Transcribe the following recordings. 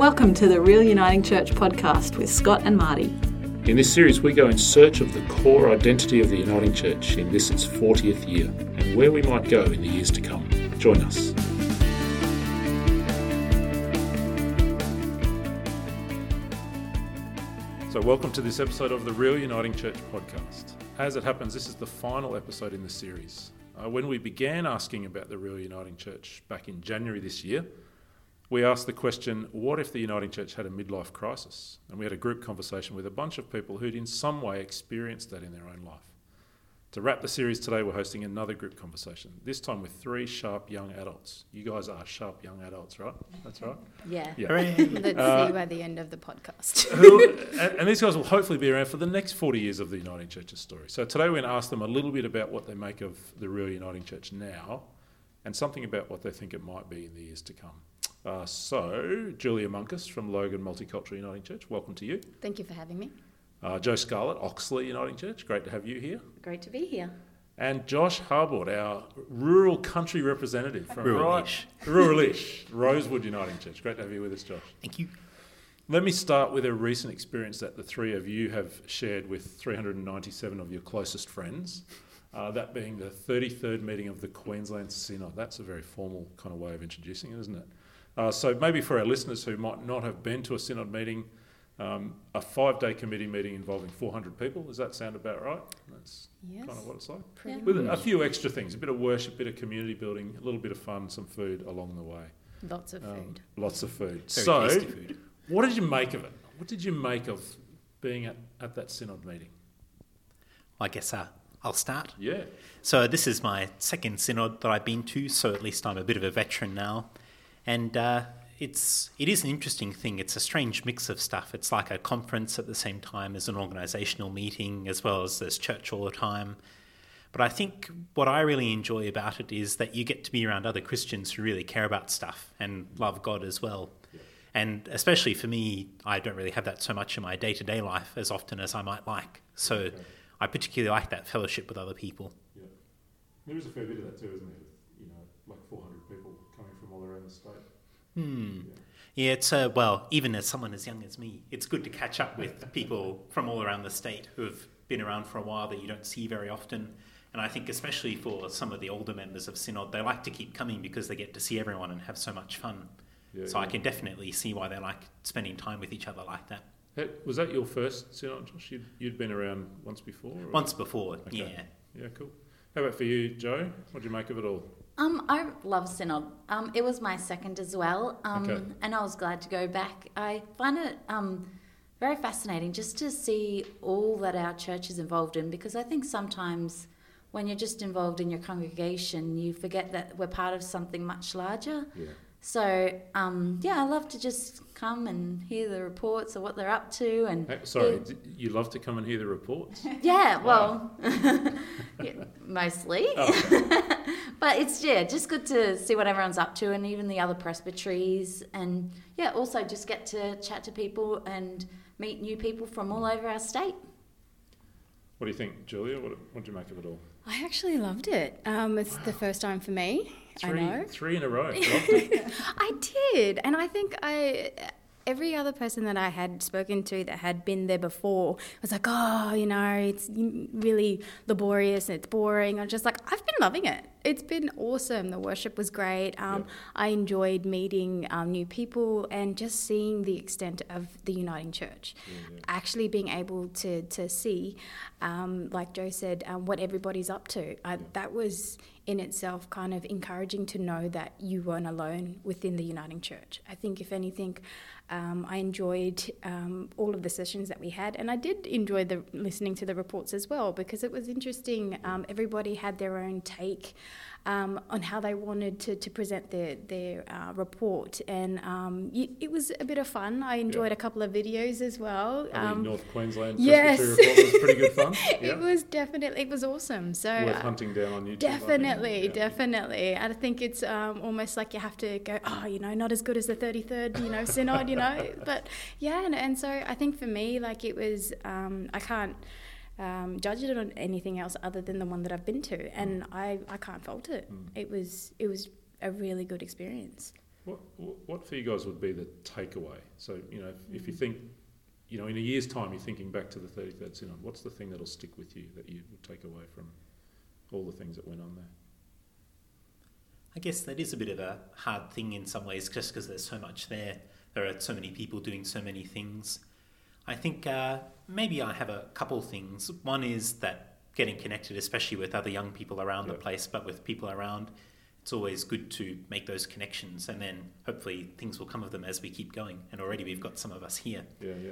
Welcome to the Real Uniting Church podcast with Scott and Marty. In this series, we go in search of the core identity of the Uniting Church in this its 40th year and where we might go in the years to come. Join us. So, welcome to this episode of the Real Uniting Church podcast. As it happens, this is the final episode in the series. Uh, when we began asking about the Real Uniting Church back in January this year, we asked the question what if the Uniting Church had a midlife crisis? And we had a group conversation with a bunch of people who'd in some way experienced that in their own life. To wrap the series today, we're hosting another group conversation, this time with three sharp young adults. You guys are sharp young adults, right? That's right? Yeah. Yeah. Let's Uh, see by the end of the podcast. Who- and, and these guys will hopefully be around for the next 40 years of the Uniting Church's story. So today we're going to ask them a little bit about what they make of the real Uniting Church now and something about what they think it might be in the years to come. Uh, so, Julia Munkus from Logan Multicultural Uniting Church, welcome to you. Thank you for having me. Uh, Jo Scarlett, Oxley Uniting Church, great to have you here. Great to be here. And Josh Harbord, our rural country representative from Rural-ish. Rosewood Uniting Church. Great to have you with us, Josh. Thank you. Let me start with a recent experience that the three of you have shared with 397 of your closest friends. Uh, that being the 33rd meeting of the Queensland Synod. That's a very formal kind of way of introducing it, isn't it? Uh, so maybe for our listeners who might not have been to a Synod meeting, um, a five-day committee meeting involving 400 people. Does that sound about right? That's Yes. kind of what it's like. Pretty With a much. few extra things, a bit of worship, a bit of community building, a little bit of fun, some food along the way. Lots of Um, food. lots of food. Very so, tasty food. what did you make of it? What did you make of being at, at that synod meeting? I guess uh, I'll start. Yeah. So this is my second synod that I've been to, so at least I'm a bit of a veteran now, and uh, it's it is an interesting thing. It's a strange mix of stuff. It's like a conference at the same time as an organisational meeting, as well as there's church all the time. But I think what I really enjoy about it is that you get to be around other Christians who really care about stuff and love God as well. And especially for me, I don't really have that so much in my day to day life as often as I might like. So I particularly like that fellowship with other people. Yeah. There is a fair bit of that too, isn't there? You know, like 400 Hmm. Yeah, it's uh, well, even as someone as young as me, it's good to catch up with people from all around the state who have been around for a while that you don't see very often. And I think, especially for some of the older members of Synod, they like to keep coming because they get to see everyone and have so much fun. Yeah, so I can definitely see why they like spending time with each other like that. Hey, was that your first synod, Josh? You'd, you'd been around once before? or- Once before, Okay. yeah. Yeah, cool. How about for you, Jo? What do you make of it all? Um, I love Synod. Um, it was my second as well, um, Okay. and I was glad to go back. I find it um, very fascinating just to see all that our church is involved in because I think sometimes when you're just involved in your congregation, you forget that we're part of something much larger. Yeah. So, um, yeah, I love to just come and hear the reports of what they're up to and Hey, sorry, d- you love to come and hear the reports? Yeah, well, yeah, mostly. Oh. but it's yeah, just good to see what everyone's up to, and even the other presbyteries, and yeah, also just get to chat to people and meet new people from all over our state. What do you think, Julia? What, what do you make of it all? I actually loved it. Um, it's the first time for me. Three, I know. three in a row. I did, and I think I. Every other person that I had spoken to that had been there before was like, "Oh, you know, it's really laborious and it's boring." I'm just like, I've been loving it. It's been awesome. The worship was great. Um, I enjoyed meeting um, new people and just seeing the extent of the Uniting Church. Actually, being able to to see, um, like Jo said, um, what everybody's up to. I, that was in itself kind of encouraging to know that you weren't alone within the Uniting Church. I think, if anything, um, I enjoyed um, all of the sessions that we had, and I did enjoy the listening to the reports as well because it was interesting. Um, everybody had their own take um, on how they wanted to, to present their their uh, report, and um, y- it was a bit of fun. I enjoyed a couple of videos as well. Um, North Queensland yes. Was pretty good fun. Yeah. it was definitely it was awesome. So Worth uh, hunting down on YouTube. Definitely, Yeah. definitely. I think it's um, almost like you have to go, oh, you know, not as good as the 33rd, you know, synod, you know. No, but yeah, and, and so I think for me, like it was, um, I can't um, judge it on anything else other than the one that I've been to, and I, I can't fault it. Mm. It was it was a really good experience. What, what what for you guys would be the takeaway? So, you know, if, if you think, you know, in a year's time, you're thinking back to the 33rd Synod, what's the thing that'll stick with you that you would take away from all the things that went on there? I guess that is a bit of a hard thing in some ways, just because there's so much there. There are so many people doing so many things. I think uh, maybe I have a couple things. One is that getting connected, especially with other young people around the place, but with people around, it's always good to make those connections, and then hopefully things will come of them as we keep going. And already we've got some of us here. Yeah, yeah.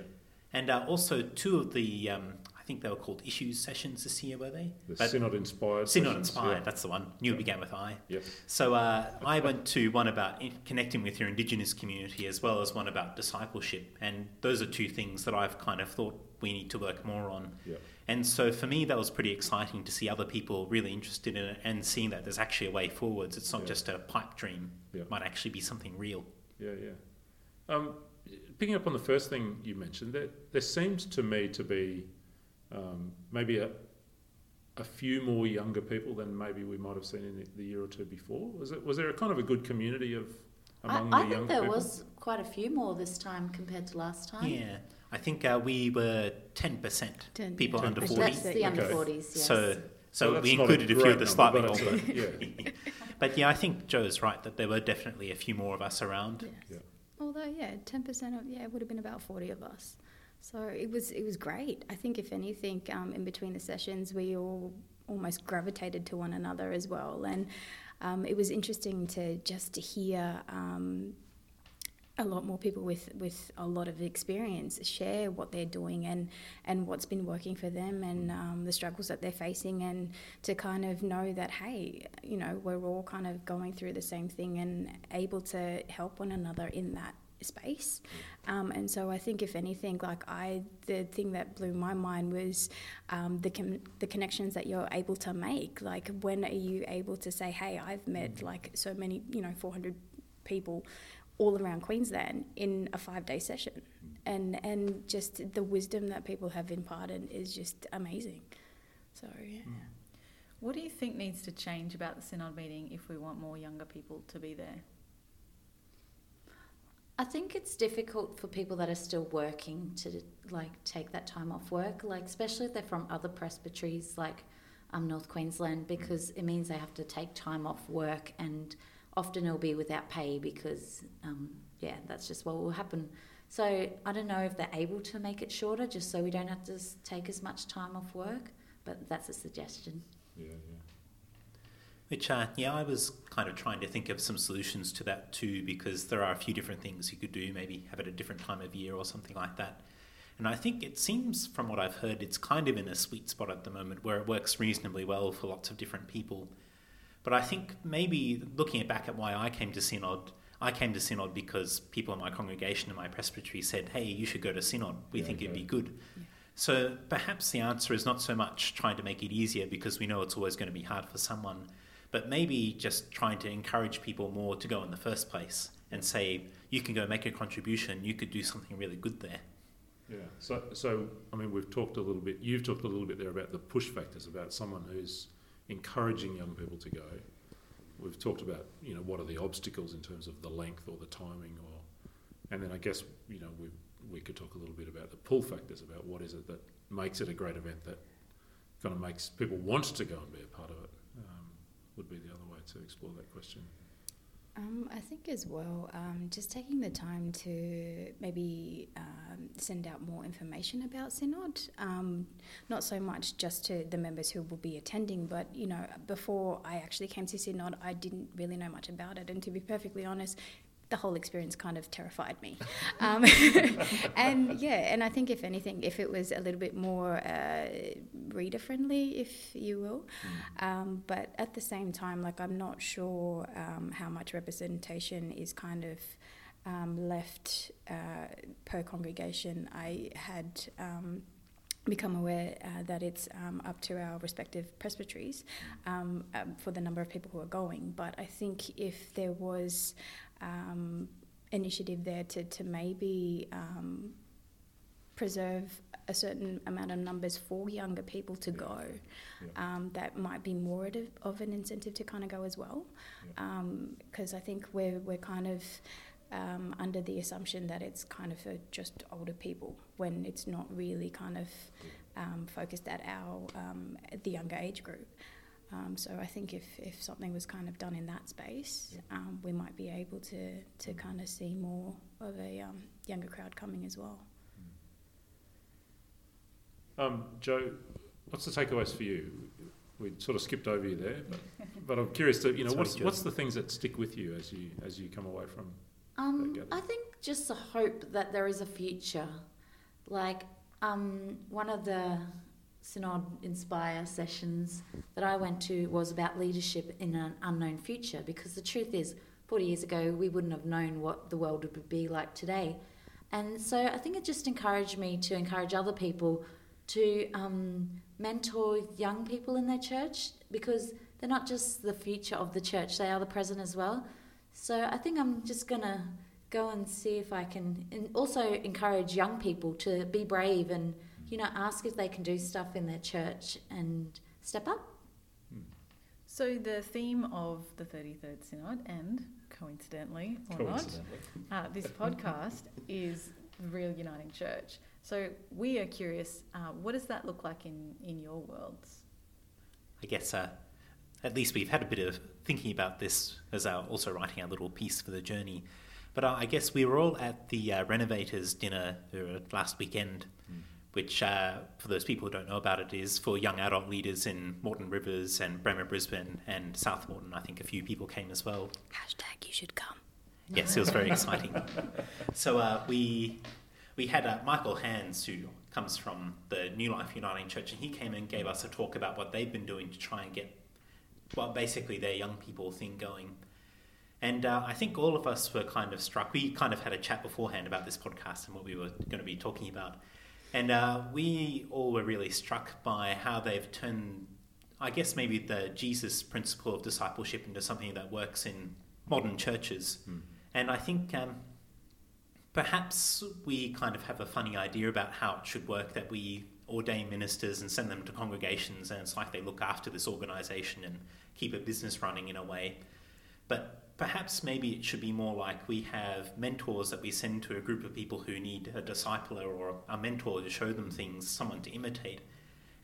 And uh, also, two of the, um, think they were called issues sessions this year, were they? The But- Synod inspired. Synod sessions, Inspired, that's the one. Knew it began with I. Yeah. Yep. So uh, I went to one about in- connecting with your Indigenous community as well as one about discipleship. And those are two things that I've kind of thought we need to work more on. Yep. And so for me, that was pretty exciting to see other people really interested in it and seeing that there's actually a way forwards. It's not Yeah. just a pipe dream, Yeah. it might actually be something real. Yeah, yeah. Um, picking up on the first thing you mentioned, there, there seems to me to be um, maybe a, a few more younger people than maybe we might have seen in the, the year or two before. Was it was there a kind of a good community of I, among I the think young there people? was quite a few more this time compared to last time. Yeah. I think uh, we were 10% Ten, people yeah. under 40. That's the under Okay. 40s, yes. So, so that's we not a included a, few of the number, slightly but older. a- yeah, But yeah, I think Jo's right that there were definitely a few more of us around. Yes. Yeah. Although, yeah, ten percent of yeah, it would have been about forty of us. So it was it was great. I think if anything, um, in between the sessions, we all almost gravitated to one another as well, and um, it was interesting to just to hear. Um, a lot more people with, with a lot of experience share what they're doing and, and what's been working for them and um, the struggles that they're facing and to kind of know that hey you know we're all kind of going through the same thing and able to help one another in that space um, and so I think if anything like I the thing that blew my mind was um, the con- the connections that you're able to make like when are you able to say hey I've met like so many you know 400 people all around Queensland in a five day session. And and just the wisdom that people have imparted is just amazing. So yeah. What do you think needs to change about the synod meeting if we want more younger people to be there? I think it's difficult for people that are still working to like take that time off work, like especially if they're from other presbyteries like um, North Queensland, because it means they have to take time off work, and often it'll be without pay because um, yeah, that's just what will happen. So I don't know if they're able to make it shorter, just so we don't have to take as much time off work. But that's a suggestion. yeah, yeah. Which, uh, yeah, I was kind of trying to think of some solutions to that too, because there are a few different things you could do, maybe have it a different time of year or something like that. And I think it seems, from what I've heard, it's kind of in a sweet spot at the moment where it works reasonably well for lots of different people. But I think maybe looking back at why I came to Synod, I came to Synod because people in my congregation and my presbytery said, hey, you should go to Synod. We Yeah, think it'd be good. So perhaps the answer is not so much trying to make it easier because we know it's always going to be hard for someone, but maybe just trying to encourage people more to go in the first place and say, you can go make a contribution, you could do something really good there. Yeah. So, so I mean, we've talked a little bit. You've talked a little bit there about the push factors, about someone who's encouraging young people to go. We've talked about you know what are the obstacles in terms of the length or the timing, or and then I guess you know we we could talk a little bit about the pull factors, about what is it that makes it a great event that kind of makes people want to go and be a part of it. Would be the other way to explore that question. Um, I think as well, um, just taking the time to maybe um, send out more information about Synod, um, not so much just to the members who will be attending, but you know, before I actually came to Synod, I didn't really know much about it, and to be perfectly honest. The whole experience kind of terrified me, um, and yeah, and I think if anything, if it was a little bit more uh, reader friendly, if you will, um, but at the same time, like I'm not sure um, how much representation is kind of um, left uh, per congregation. I had um, become aware uh, that it's um, up to our respective presbyteries um, um, for the number of people who are going. But I think if there was um, initiative there to, to maybe um, preserve a certain amount of numbers for younger people to go, um, that might be more of, of an incentive to kind of go as well. Because I think we're, we're kind of um, under the assumption that it's kind of for just older people when it's not really kind of um, focused at our um, at the younger age group. Um, so I think if, if something was kind of done in that space, um, we might be able to, to kind of see more of a um, younger crowd coming as well. Um, Jo, what's the takeaways for you? We sort of skipped over you there, but, but I'm curious to you know Sorry, what's Jo. what's the things that stick with you as you as you come away from Um. I think just the hope that there is a future. Like um, one of the Synod Inspire sessions that I went to was about leadership in an unknown future because the truth is, 40 years ago, we wouldn't have known what the world would be like today. And so I think it just encouraged me to encourage other people to um, mentor young people in their church because they're not just the future of the church, they are the present as well. So I think I'm just going to go and see if I can and also encourage young people to be brave and you know ask if they can do stuff in their church and step up. So the theme of the 33rd Synod, and coincidentally or coincidentally. not, uh, this podcast is the Real Uniting Church. So we are curious, uh, what does that look like in, in your worlds? I guess uh, at least we've had a bit of thinking about this as our also writing our little piece for the journey. But uh, I guess we were all at the uh, Renovators dinner uh, last weekend, which, uh, for those people who don't know about it, is for young adult leaders in Moreton Rivers and Bremer Brisbane and South Moreton. I think a few people came as well. Hashtag you should come. Yes, it was very exciting. So uh, we we had uh, Michael Hands, who comes from the New Life Uniting Church, and he came and gave us a talk about what they've been doing to try and get, well, basically their young people thing going. And uh, I think all of us were kind of struck. We kind of had a chat beforehand about this podcast and what we were going to be talking about. And uh, we all were really struck by how they've turned, I guess, maybe the Jesus principle of discipleship into something that works in modern churches. And I think um, perhaps we kind of have a funny idea about how it should work that we ordain ministers and send them to congregations, and it's like they look after this organization and keep a business running in a way. But perhaps maybe it should be more like we have mentors that we send to a group of people who need a discipler or a mentor to show them things, someone to imitate.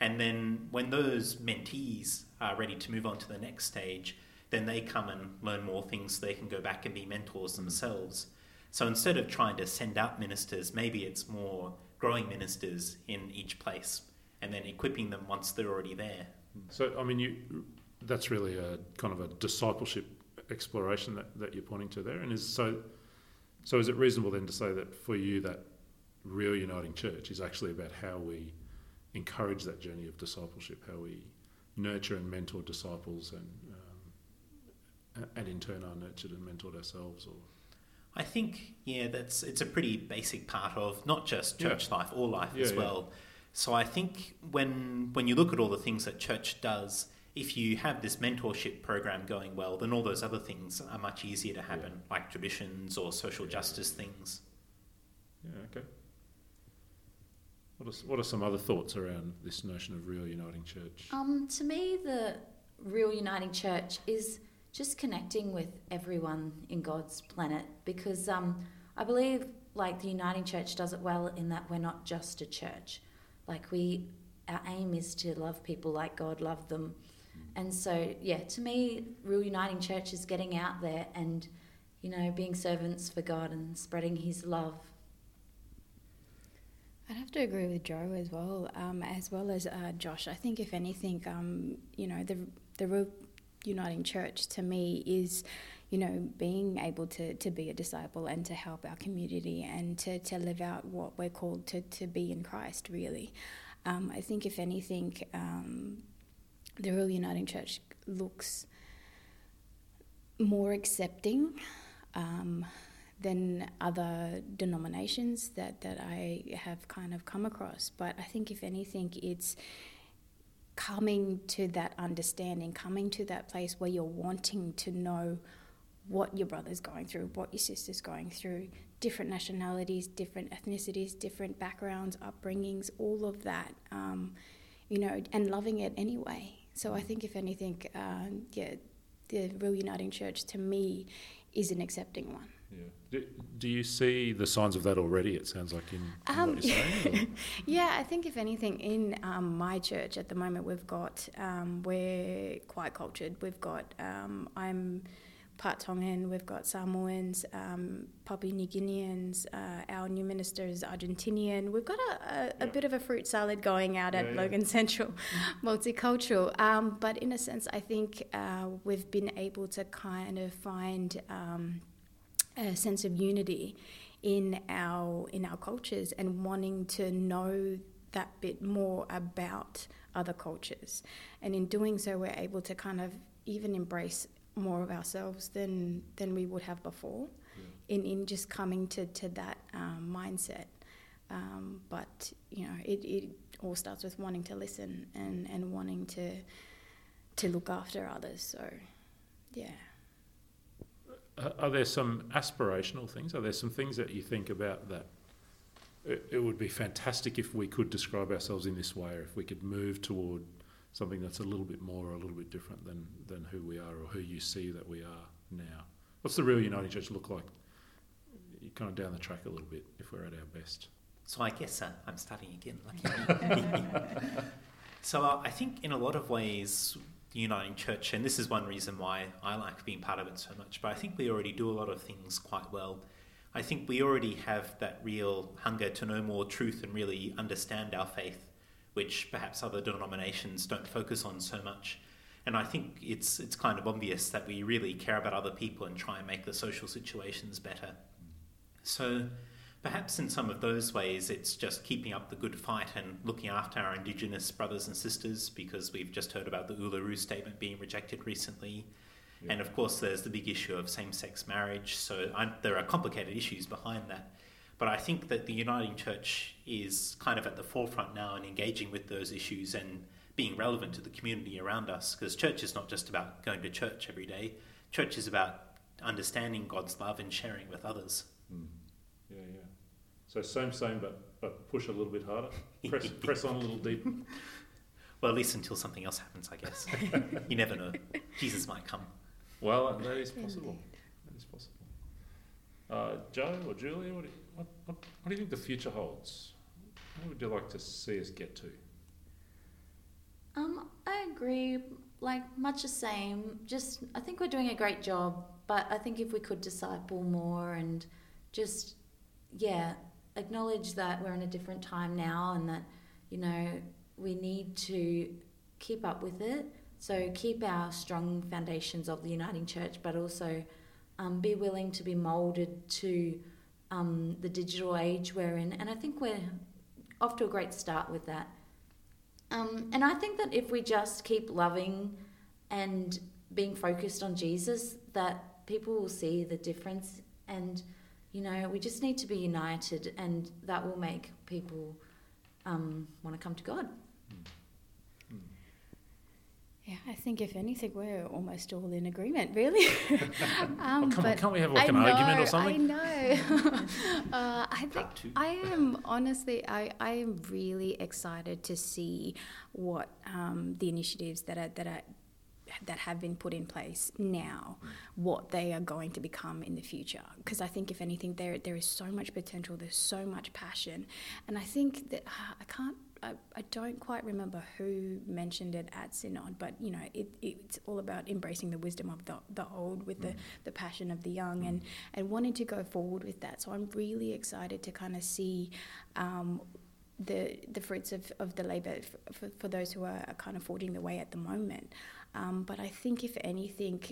And then when those mentees are ready to move on to the next stage, then they come and learn more things so they can go back and be mentors themselves. So instead of trying to send out ministers, maybe it's more growing ministers in each place and then equipping them once they're already there. So I mean, you that's really a kind of a discipleship exploration that, that you're pointing to there, and is so. So is it reasonable then to say that for you that real uniting church is actually about how we encourage that journey of discipleship, how we nurture and mentor disciples, and um, and in turn are nurtured and mentored ourselves, or I think, yeah, that's it's a pretty basic part of not just Yeah. church life, all life Yeah, as yeah. well. So I think when when you look at all the things that church does, if you have this mentorship program going well, then all those other things are much easier to happen, like traditions or social justice things. yeah, okay. What are, what are some other thoughts around this notion of real uniting church? Um, to me, the real uniting church is just connecting with everyone in God's planet because um, I believe like the uniting church does it well in that we're not just a church. Like we, our aim is to love people like God loved them, and so yeah, to me, real uniting church is getting out there and you know being servants for God and spreading His love. I'd have to agree with Jo as well, um, as well as uh, Josh. I think if anything, um, you know, the the real uniting church to me is, you know, being able to, to be a disciple and to help our community and to, to live out what we're called to, to be in Christ. Really, um, I think if anything, um, the real uniting church looks more accepting. Um, than other denominations that, that I have kind of come across. But I think, if anything, it's coming to that understanding, coming to that place where you're wanting to know what your brother's going through, what your sister's going through, different nationalities, different ethnicities, different backgrounds, upbringings, all of that, um, you know, and loving it anyway. So I think, if anything, um, yeah, the Real Uniting Church to me is an accepting one. Yeah. Do, do you see the signs of that already? It sounds like in, in Um, what you're saying. Yeah, I think if anything, in um, my church at the moment, we've got um, we're quite cultured. We've got um, I'm part Tongan. We've got Samoans, um, Papua New Guineans. Uh, our new minister is Argentinian. We've got a, a, a Yeah. bit of a fruit salad going out at Yeah, yeah. Logan Central, multicultural. Um, but in a sense, I think uh, we've been able to kind of find. Um, a sense of unity in our in our cultures and wanting to know that bit more about other cultures and in doing so we're able to kind of even embrace more of ourselves than than we would have before in in just coming to to that um, mindset. Um, but you know it, it all starts with wanting to listen and and wanting to to look after others. So yeah. Are there some aspirational things? Are there some things that you think about that it, it would be fantastic if we could describe ourselves in this way, or if we could move toward something that's a little bit more or a little bit different than, than who we are or who you see that we are now? What's the real Uniting Church look like? You're kind of down the track a little bit if we're at our best. So I guess uh, I'm starting again. So I think in a lot of ways, the Uniting Church, and this is one reason why I like being part of it so much, but I think we already do a lot of things quite well. I think we already have that real hunger to know more truth and really understand our faith, which perhaps other denominations don't focus on so much. And I think it's it's kind of obvious that we really care about other people and try and make the social situations better. So perhaps in some of those ways it's just keeping up the good fight and looking after our indigenous brothers and sisters because we've just heard about the Uluru statement being rejected recently. And of course, there's the big issue of same sex marriage. So i there are complicated issues behind that. But I think that the Uniting Church is kind of at the forefront now in engaging with those issues and being relevant to the community around us. Because church is not just about going to church every day, church is about understanding God's love and sharing with others. Mm. Yeah, yeah. So same, same, but, but push a little bit harder. Press, press on a little deeper. Well, at least until something else happens, I guess. you never know. Jesus might come. Well, that is possible. That is possible. Uh, Jo or Julia, what do, you, what, what, what do you think the future holds? What would you like to see us get to? Um, I agree. Like much the same. Just I think we're doing a great job, but I think if we could disciple more and just yeah, acknowledge that we're in a different time now and that you know we need to keep up with it. So keep our strong foundations of the uniting church, but also um, be willing to be molded to um, the digital age we're in. And I think we're off to a great start with that. Um, and I think that if we just keep loving and being focused on Jesus, that people will see the difference. And, you know, we just need to be united, and that will make people um, want to come to God. Yeah, I think if anything, we're almost all in agreement, really. um, Oh, come on, can't we have like I an argument or something? I know. uh, I think I am honestly, I, I am really excited to see what um, the initiatives that are that are that have been put in place now, what they are going to become in the future. Because I think, if anything, there there is so much potential. There's so much passion, and I think that uh, I can't. I, I don't quite remember who mentioned it at Synod, but you know, it, it's all about embracing the wisdom of the, the old with the, the passion of the young and, and wanting to go forward with that. So I'm really excited to kind of see um, the the fruits of, of the labour for, for, for those who are kind of forging the way at the moment. Um, but I think, if anything,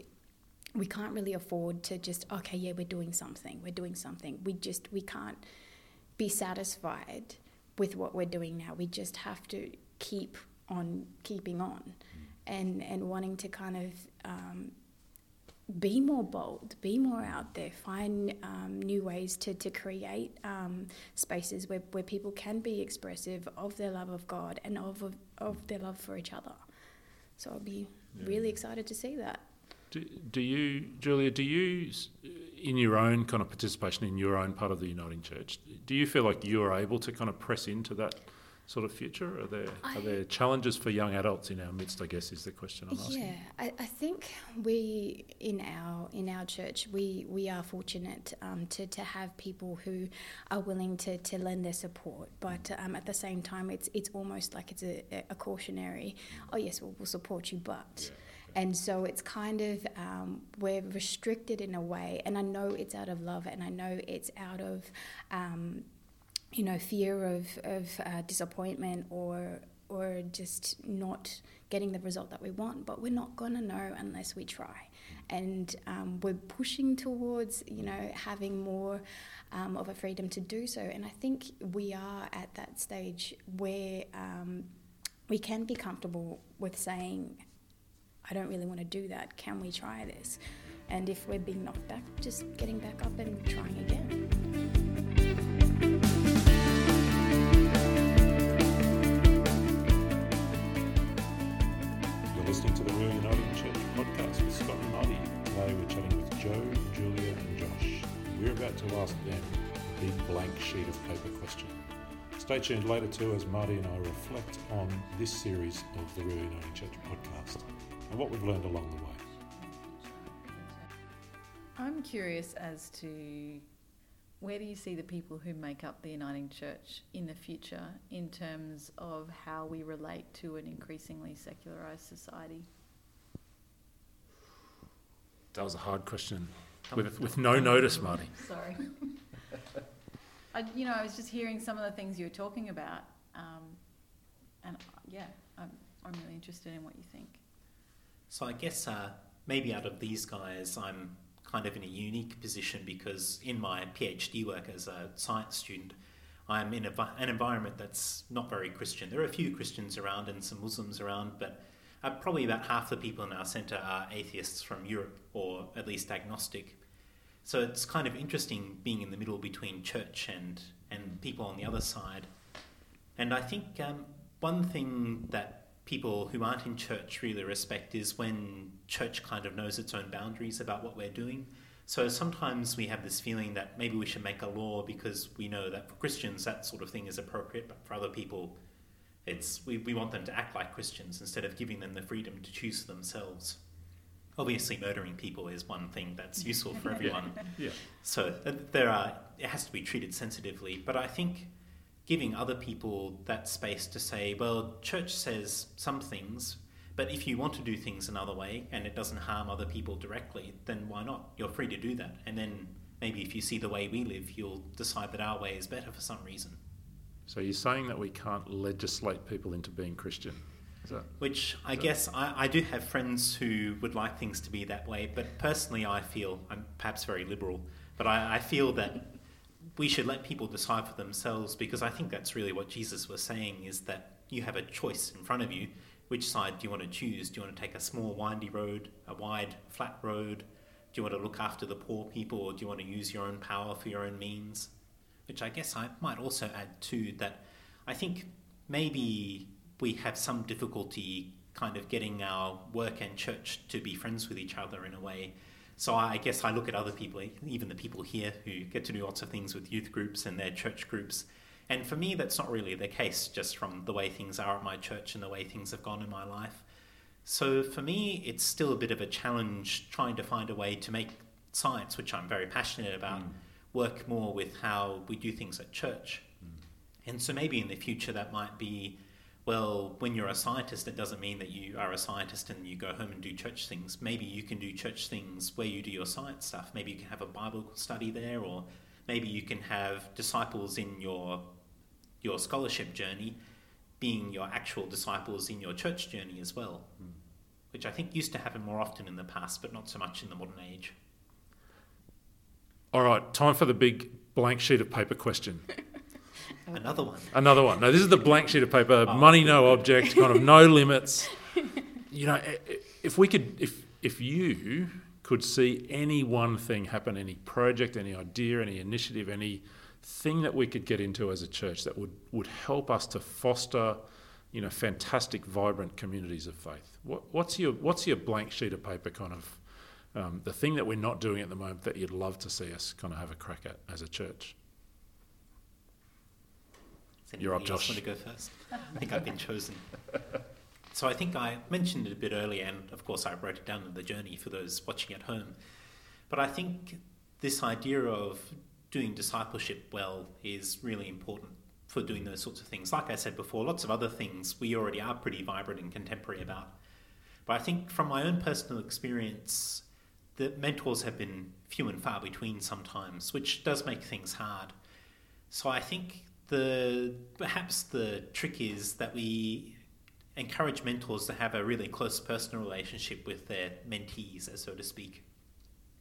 we can't really afford to just okay, yeah, we're doing something, we're doing something. We just we can't be satisfied with what we're doing now. We just have to keep on keeping on, and and wanting to kind of. Um, be more bold, be more out there, find um, new ways to, to create um, spaces where, where people can be expressive of their love of God and of, of, of their love for each other. So I'll be Yeah. really excited to see that. Do, do you, Julia, do you, in your own kind of participation in your own part of the Uniting Church, do you feel like you are able to kind of press into that sort of future? Are there, I- are there challenges for young adults in our midst, I guess, is the question I'm asking. Yeah, I, I think we in our in our church we we are fortunate um, to to have people who are willing to, to lend their support, but um, at the same time it's it's almost like it's a, a cautionary. Oh yes, we'll, we'll support you, but. And so it's kind of, um, we're restricted in a way, and I know it's out of love, and I know it's out of, um, you know, fear of, of uh, disappointment or, or just not getting the result that we want, but we're not going to know unless we try. And um, we're pushing towards, you know, having more um, of a freedom to do so. And I think we are at that stage where um, we can be comfortable with saying, I don't really want to do that. Can we try this? And if we're being knocked back, just getting back up and trying again. You're listening to the Real Uniting Church podcast with Scott and Marty. Today we're chatting with Jo, Julia, and Josh. We're about to ask them the blank sheet of paper question. Stay tuned later too as Marty and I reflect on this series of the Real Uniting Church podcast and what we've learned along the way. I'm curious as to where do you see the people who make up the Uniting Church in the future in terms of how we relate to an increasingly secularized society? That was a hard question with, with no notice, Marty. Sorry. I, you know, I was just hearing some of the things you were talking about, um, and yeah, I'm, I'm really interested in what you think. So I guess uh, maybe out of these guys, I'm kind of in a unique position because in my PhD work as a science student, I'm in a, an environment that's not very Christian. There are a few Christians around and some Muslims around, but uh, probably about half the people in our centre are atheists from Europe or at least agnostic. So it's kind of interesting being in the middle between church and, and people on the other side. And I think um, one thing that people who aren't in church really respect is when church kind of knows its own boundaries about what we're doing. So sometimes we have this feeling that maybe we should make a law because we know that for Christians that sort of thing is appropriate, but for other people, it's we, we want them to act like Christians instead of giving them the freedom to choose for themselves. Obviously, murdering people is one thing that's useful for everyone. Yeah. So there are it has to be treated sensitively, but I think giving other people that space to say, well, church says some things, but if you want to do things another way and it doesn't harm other people directly, then why not? You're free to do that. And then maybe if you see the way we live, you'll decide that our way is better for some reason. So you're saying that we can't legislate people into being Christian? Is that Which I guess I, I do have friends who would like things to be that way, but personally I feel I'm perhaps very liberal, but I, I feel that we should let people decide for themselves because I think that's really what Jesus was saying is that you have a choice in front of you. Which side do you want to choose? Do you want to take a small windy road, a wide flat road? Do you want to look after the poor people or do you want to use your own power for your own means? Which I guess I might also add too that I think maybe we have some difficulty kind of getting our work and church to be friends with each other in a way. So I guess I look at other people, even the people here who get to do lots of things with youth groups and their church groups. And for me, that's not really the case, just from the way things are at my church and the way things have gone in my life. So for me, it's still a bit of a challenge trying to find a way to make science, which I'm very passionate about, mm. work more with how we do things at church. Mm. And so maybe in the future that might be, well, when you're a scientist, it doesn't mean that you are a scientist and you go home and do church things. Maybe you can do church things where you do your science stuff. Maybe you can have a Bible study there, or maybe you can have disciples in your your scholarship journey being your actual disciples in your church journey as well, which I think used to happen more often in the past, but not so much in the modern age. all right? Time for the big blank sheet of paper question. Another one. Another one. No, this is the blank sheet of paper. Money, no object. Kind of no limits. You know, if we could, if if you could see any one thing happen, any project, any idea, any initiative, any thing that we could get into as a church that would would help us to foster, you know, fantastic, vibrant communities of faith. What, what's your what's your blank sheet of paper kind of um, the thing that we're not doing at the moment that you'd love to see us kind of have a crack at as a church? You're up, Josh. want to go first? I think I've been chosen. So I think I mentioned it a bit earlier, and of course I wrote it down in the journey for those watching at home. But I think this idea of doing discipleship well is really important for doing those sorts of things. Like I said before, lots of other things we already are pretty vibrant and contemporary about. But I think from my own personal experience, the mentors have been few and far between sometimes, which does make things hard. So I think the perhaps the trick is that we encourage mentors to have a really close personal relationship with their mentees, so to speak.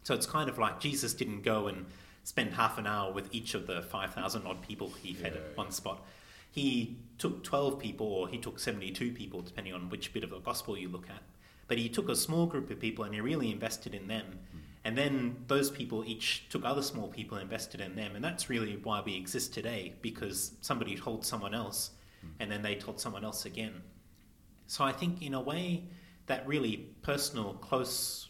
So it's kind of like Jesus didn't go and spend half an hour with each of the 5,000 odd people he fed Yeah, at one spot. He took 12 people, or he took 72 people, depending on which bit of the gospel you look at. But he took a small group of people and he really invested in them. Hmm. And then those people each took other small people and invested in them. And that's really why we exist today, because somebody told someone else, hmm. and then they told someone else again. So I think, in a way, that really personal, close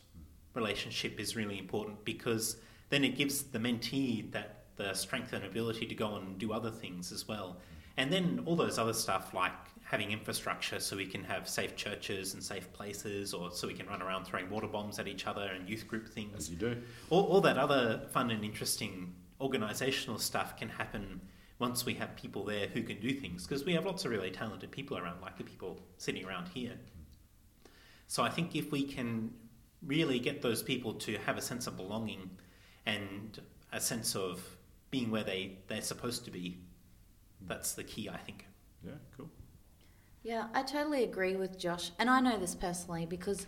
relationship is really important because then it gives the mentee that the strength and ability to go and do other things as well. Hmm. And then all those other stuff like having infrastructure so we can have safe churches and safe places, or so we can run around throwing water bombs at each other and youth group things As you do. all, all that other fun and interesting organizational stuff can happen once we have people there who can do things because we have lots of really talented people around like the people sitting around here so i think if we can really get those people to have a sense of belonging and a sense of being where they, they're supposed to be that's the key i think Yeah, cool. Yeah, I totally agree with Josh. And I know this personally because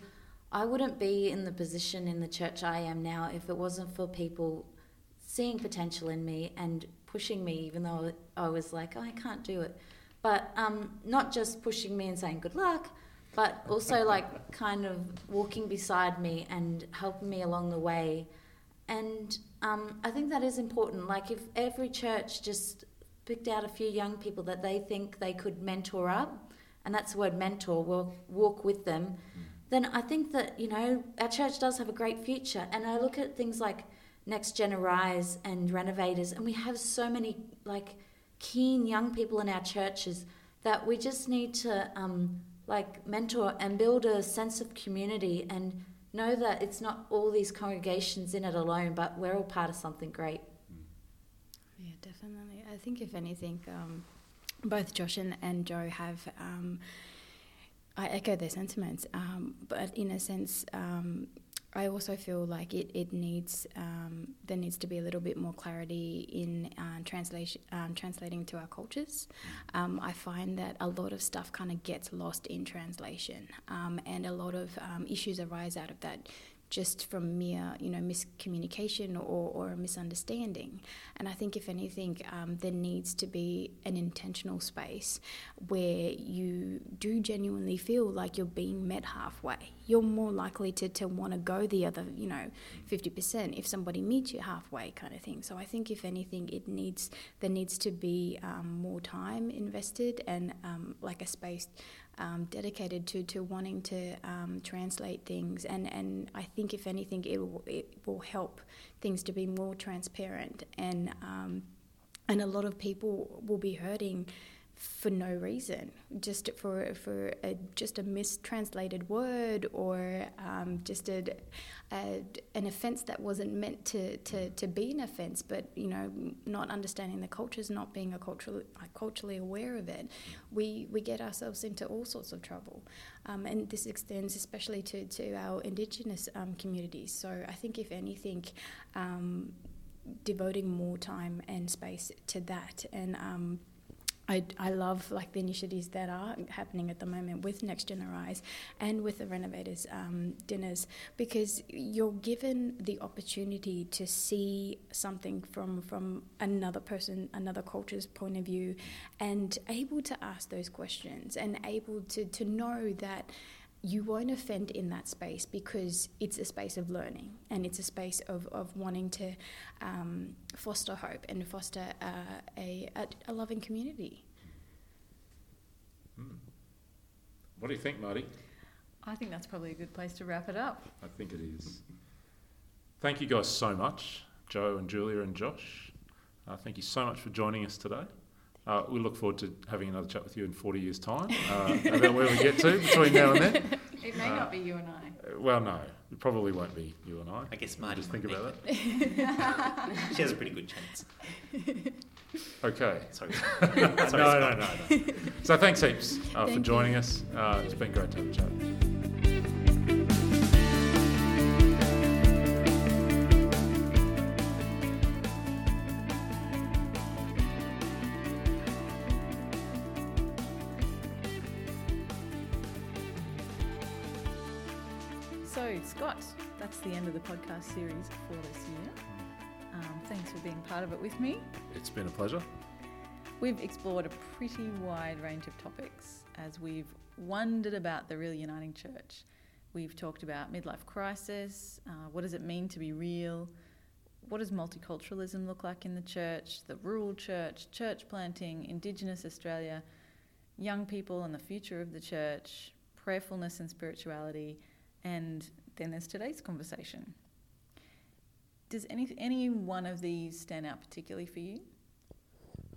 I wouldn't be in the position in the church I am now if it wasn't for people seeing potential in me and pushing me, even though I was like, oh, I can't do it. But um, not just pushing me and saying good luck, but also like kind of walking beside me and helping me along the way. And um, I think that is important. Like if every church just picked out a few young people that they think they could mentor up, and that's the word mentor, will walk with them, then I think that, you know, our church does have a great future. And I look at things like Next Gen Arise and Renovators, and we have so many like keen young people in our churches that we just need to um, like mentor and build a sense of community and know that it's not all these congregations in it alone, but we're all part of something great. Yeah, definitely. I think if anything, um, both Josh and, and Jo have. Um, I echo their sentiments, um, but in a sense, um, I also feel like it, it needs um, there needs to be a little bit more clarity in uh, translation um, translating to our cultures. Um, I find that a lot of stuff kind of gets lost in translation, and a lot of issues arise out of that just from mere you know miscommunication or, or a misunderstanding. And i think if anything um, there needs to be an intentional space where you do genuinely feel like you're being met halfway you're more likely to, to want to go the other you know 50% if somebody meets you halfway kind of thing. So i think if anything it needs there needs to be um, more time invested and um, like a space um, dedicated to, to wanting to um, translate things, and, and I think if anything, it will, it will help things to be more transparent, and um, and a lot of people will be hurting for no reason, just for for a, just a mistranslated word or um, just a, a, an offence that wasn't meant to, to, to be an offence, but you know, not understanding the cultures, not being a culturally culturally aware of it, we we get ourselves into all sorts of trouble, um, and this extends especially to to our Indigenous um, communities. So I think if anything. Um, devoting more time and space to that and um, I, I love like the initiatives that are happening at the moment with Next Gen Arise and with the renovators um, dinners because you're given the opportunity to see something from from another person, another culture's point of view, and able to ask those questions and able to, to know that you won't offend in that space because it's a space of learning and it's a space of, of wanting to um, foster hope and foster uh, a, a, a loving community. What do you think, Marty? I think that's probably a good place to wrap it up. I think it is. thank you guys so much, Jo and Julia and Josh. Uh, thank you so much for joining us today. Uh, we look forward to having another chat with you in 40 years' time uh, about where we get to between now and then. It may Uh, not be you and I. Uh, Well, no, it probably won't be you and I. I guess Marty Just think about make it. she has a pretty good chance. Okay. Sorry. no, Sorry, no, Scott. no, no. So thanks heaps uh, for joining you. us. Uh, it's been great to have a chat. The end of the podcast series for this year. Um, thanks for being part of it with me. It's been a pleasure. We've explored a pretty wide range of topics as we've wondered about the real uniting church. We've talked about midlife crisis, uh, what does it mean to be real, what does multiculturalism look like in the church, the rural church, church planting, Indigenous Australia, young people and the future of the church, prayerfulness and spirituality, and then there's today's conversation. Does any any one of these stand out particularly for you?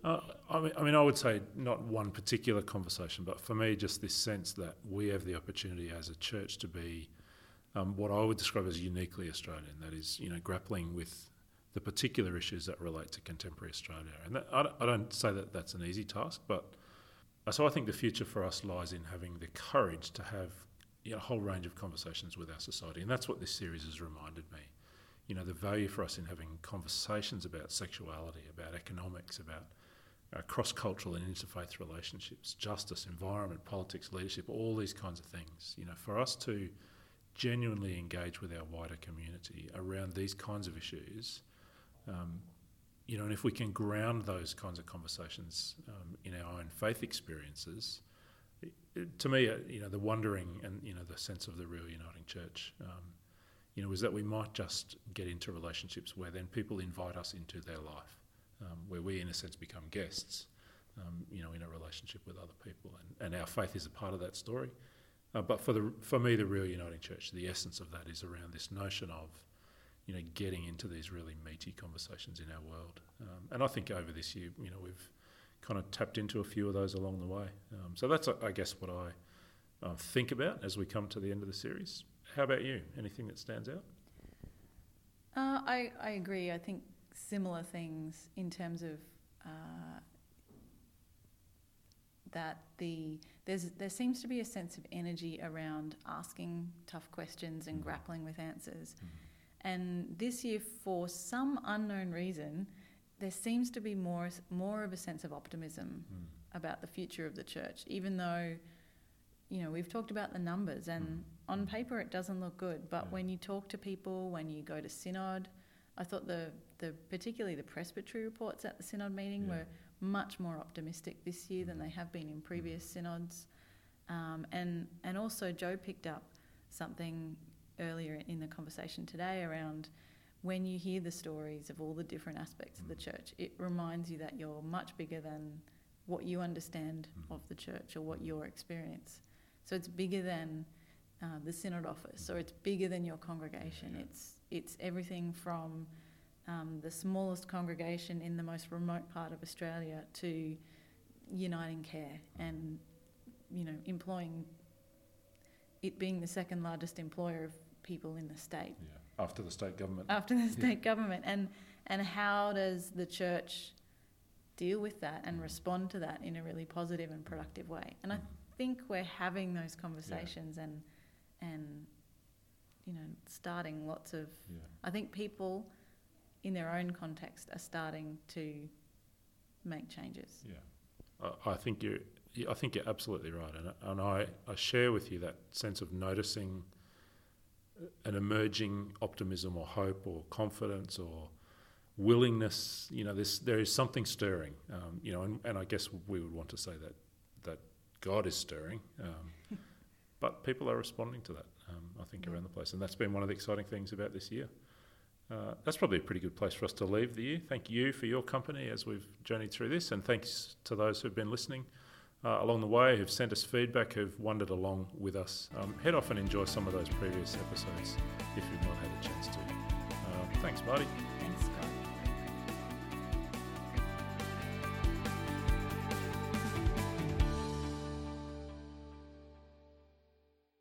Uh, I, mean, I mean, I would say not one particular conversation, but for me, just this sense that we have the opportunity as a church to be um, what I would describe as uniquely Australian. That is, you know, grappling with the particular issues that relate to contemporary Australia. And that, I, don't- I don't say that that's an easy task, but uh, so I think the future for us lies in having the courage to have you know, a whole range of conversations with our society, and that's what this series has reminded me. You know, the value for us in having conversations about sexuality, about economics, about uh, cross-cultural and interfaith relationships, justice, environment, politics, leadership, all these kinds of things. You know, for us to genuinely engage with our wider community around these kinds of issues, um, you know, and if we can ground those kinds of conversations um, in our own faith experiences, to me, uh, you know, the wondering and you know the sense of the real uniting church, um, you know, is that we might just get into relationships where then people invite us into their life, um, where we, in a sense, become guests, um, you know, in a relationship with other people, and, and our faith is a part of that story. Uh, but for the for me, the real uniting church, the essence of that is around this notion of, you know, getting into these really meaty conversations in our world. Um, and I think over this year, you know, we've kind of tapped into a few of those along the way. Um, so that's, I guess, what I uh, think about as we come to the end of the series. How about you? Anything that stands out? Uh, I, I agree. I think similar things in terms of uh, that the there's there seems to be a sense of energy around asking tough questions and Mhm. grappling with answers. And this year, for some unknown reason, there seems to be more more of a sense of optimism about the future of the church, even though, you know, we've talked about the numbers and Mm. on paper it doesn't look good. But Yeah. when you talk to people, when you go to synod, I thought the, the particularly the presbytery reports at the synod meeting Yeah. were much more optimistic this year than they have been in previous synods. Um, and and also Jo picked up something earlier in the conversation today around when you hear the stories of all the different aspects of the church, it reminds you that you're much bigger than what you understand Mhm. of the church or what your experience. So it's bigger than uh, the synod office, or it's bigger than your congregation. Yeah. It's it's everything from um, the smallest congregation in the most remote part of Australia to UnitingCare and you know employing it being the second largest employer of people in the state Yeah. After the state government. after the state government. And and how does the church deal with that and mm. respond to that in a really positive and productive way? And i mm. think we're having those conversations and and you know starting lots of Yeah. i think people in their own context are starting to make changes. Yeah, I, I think you. I think you're absolutely right, and and I, I share with you that sense of noticing an emerging optimism or hope or confidence or willingness. You know, this there is something stirring. Um, you know, and, and I guess we would want to say that that God is stirring, um, but people are responding to that. Um, I think Yeah. around the place, and that's been one of the exciting things about this year. Uh, that's probably a pretty good place for us to leave the year. Thank you for your company as we've journeyed through this, and thanks to those who've been listening uh, along the way, who've sent us feedback, who've wandered along with us. Um, head off and enjoy some of those previous episodes if you've not had a chance to. Uh, thanks, Marty.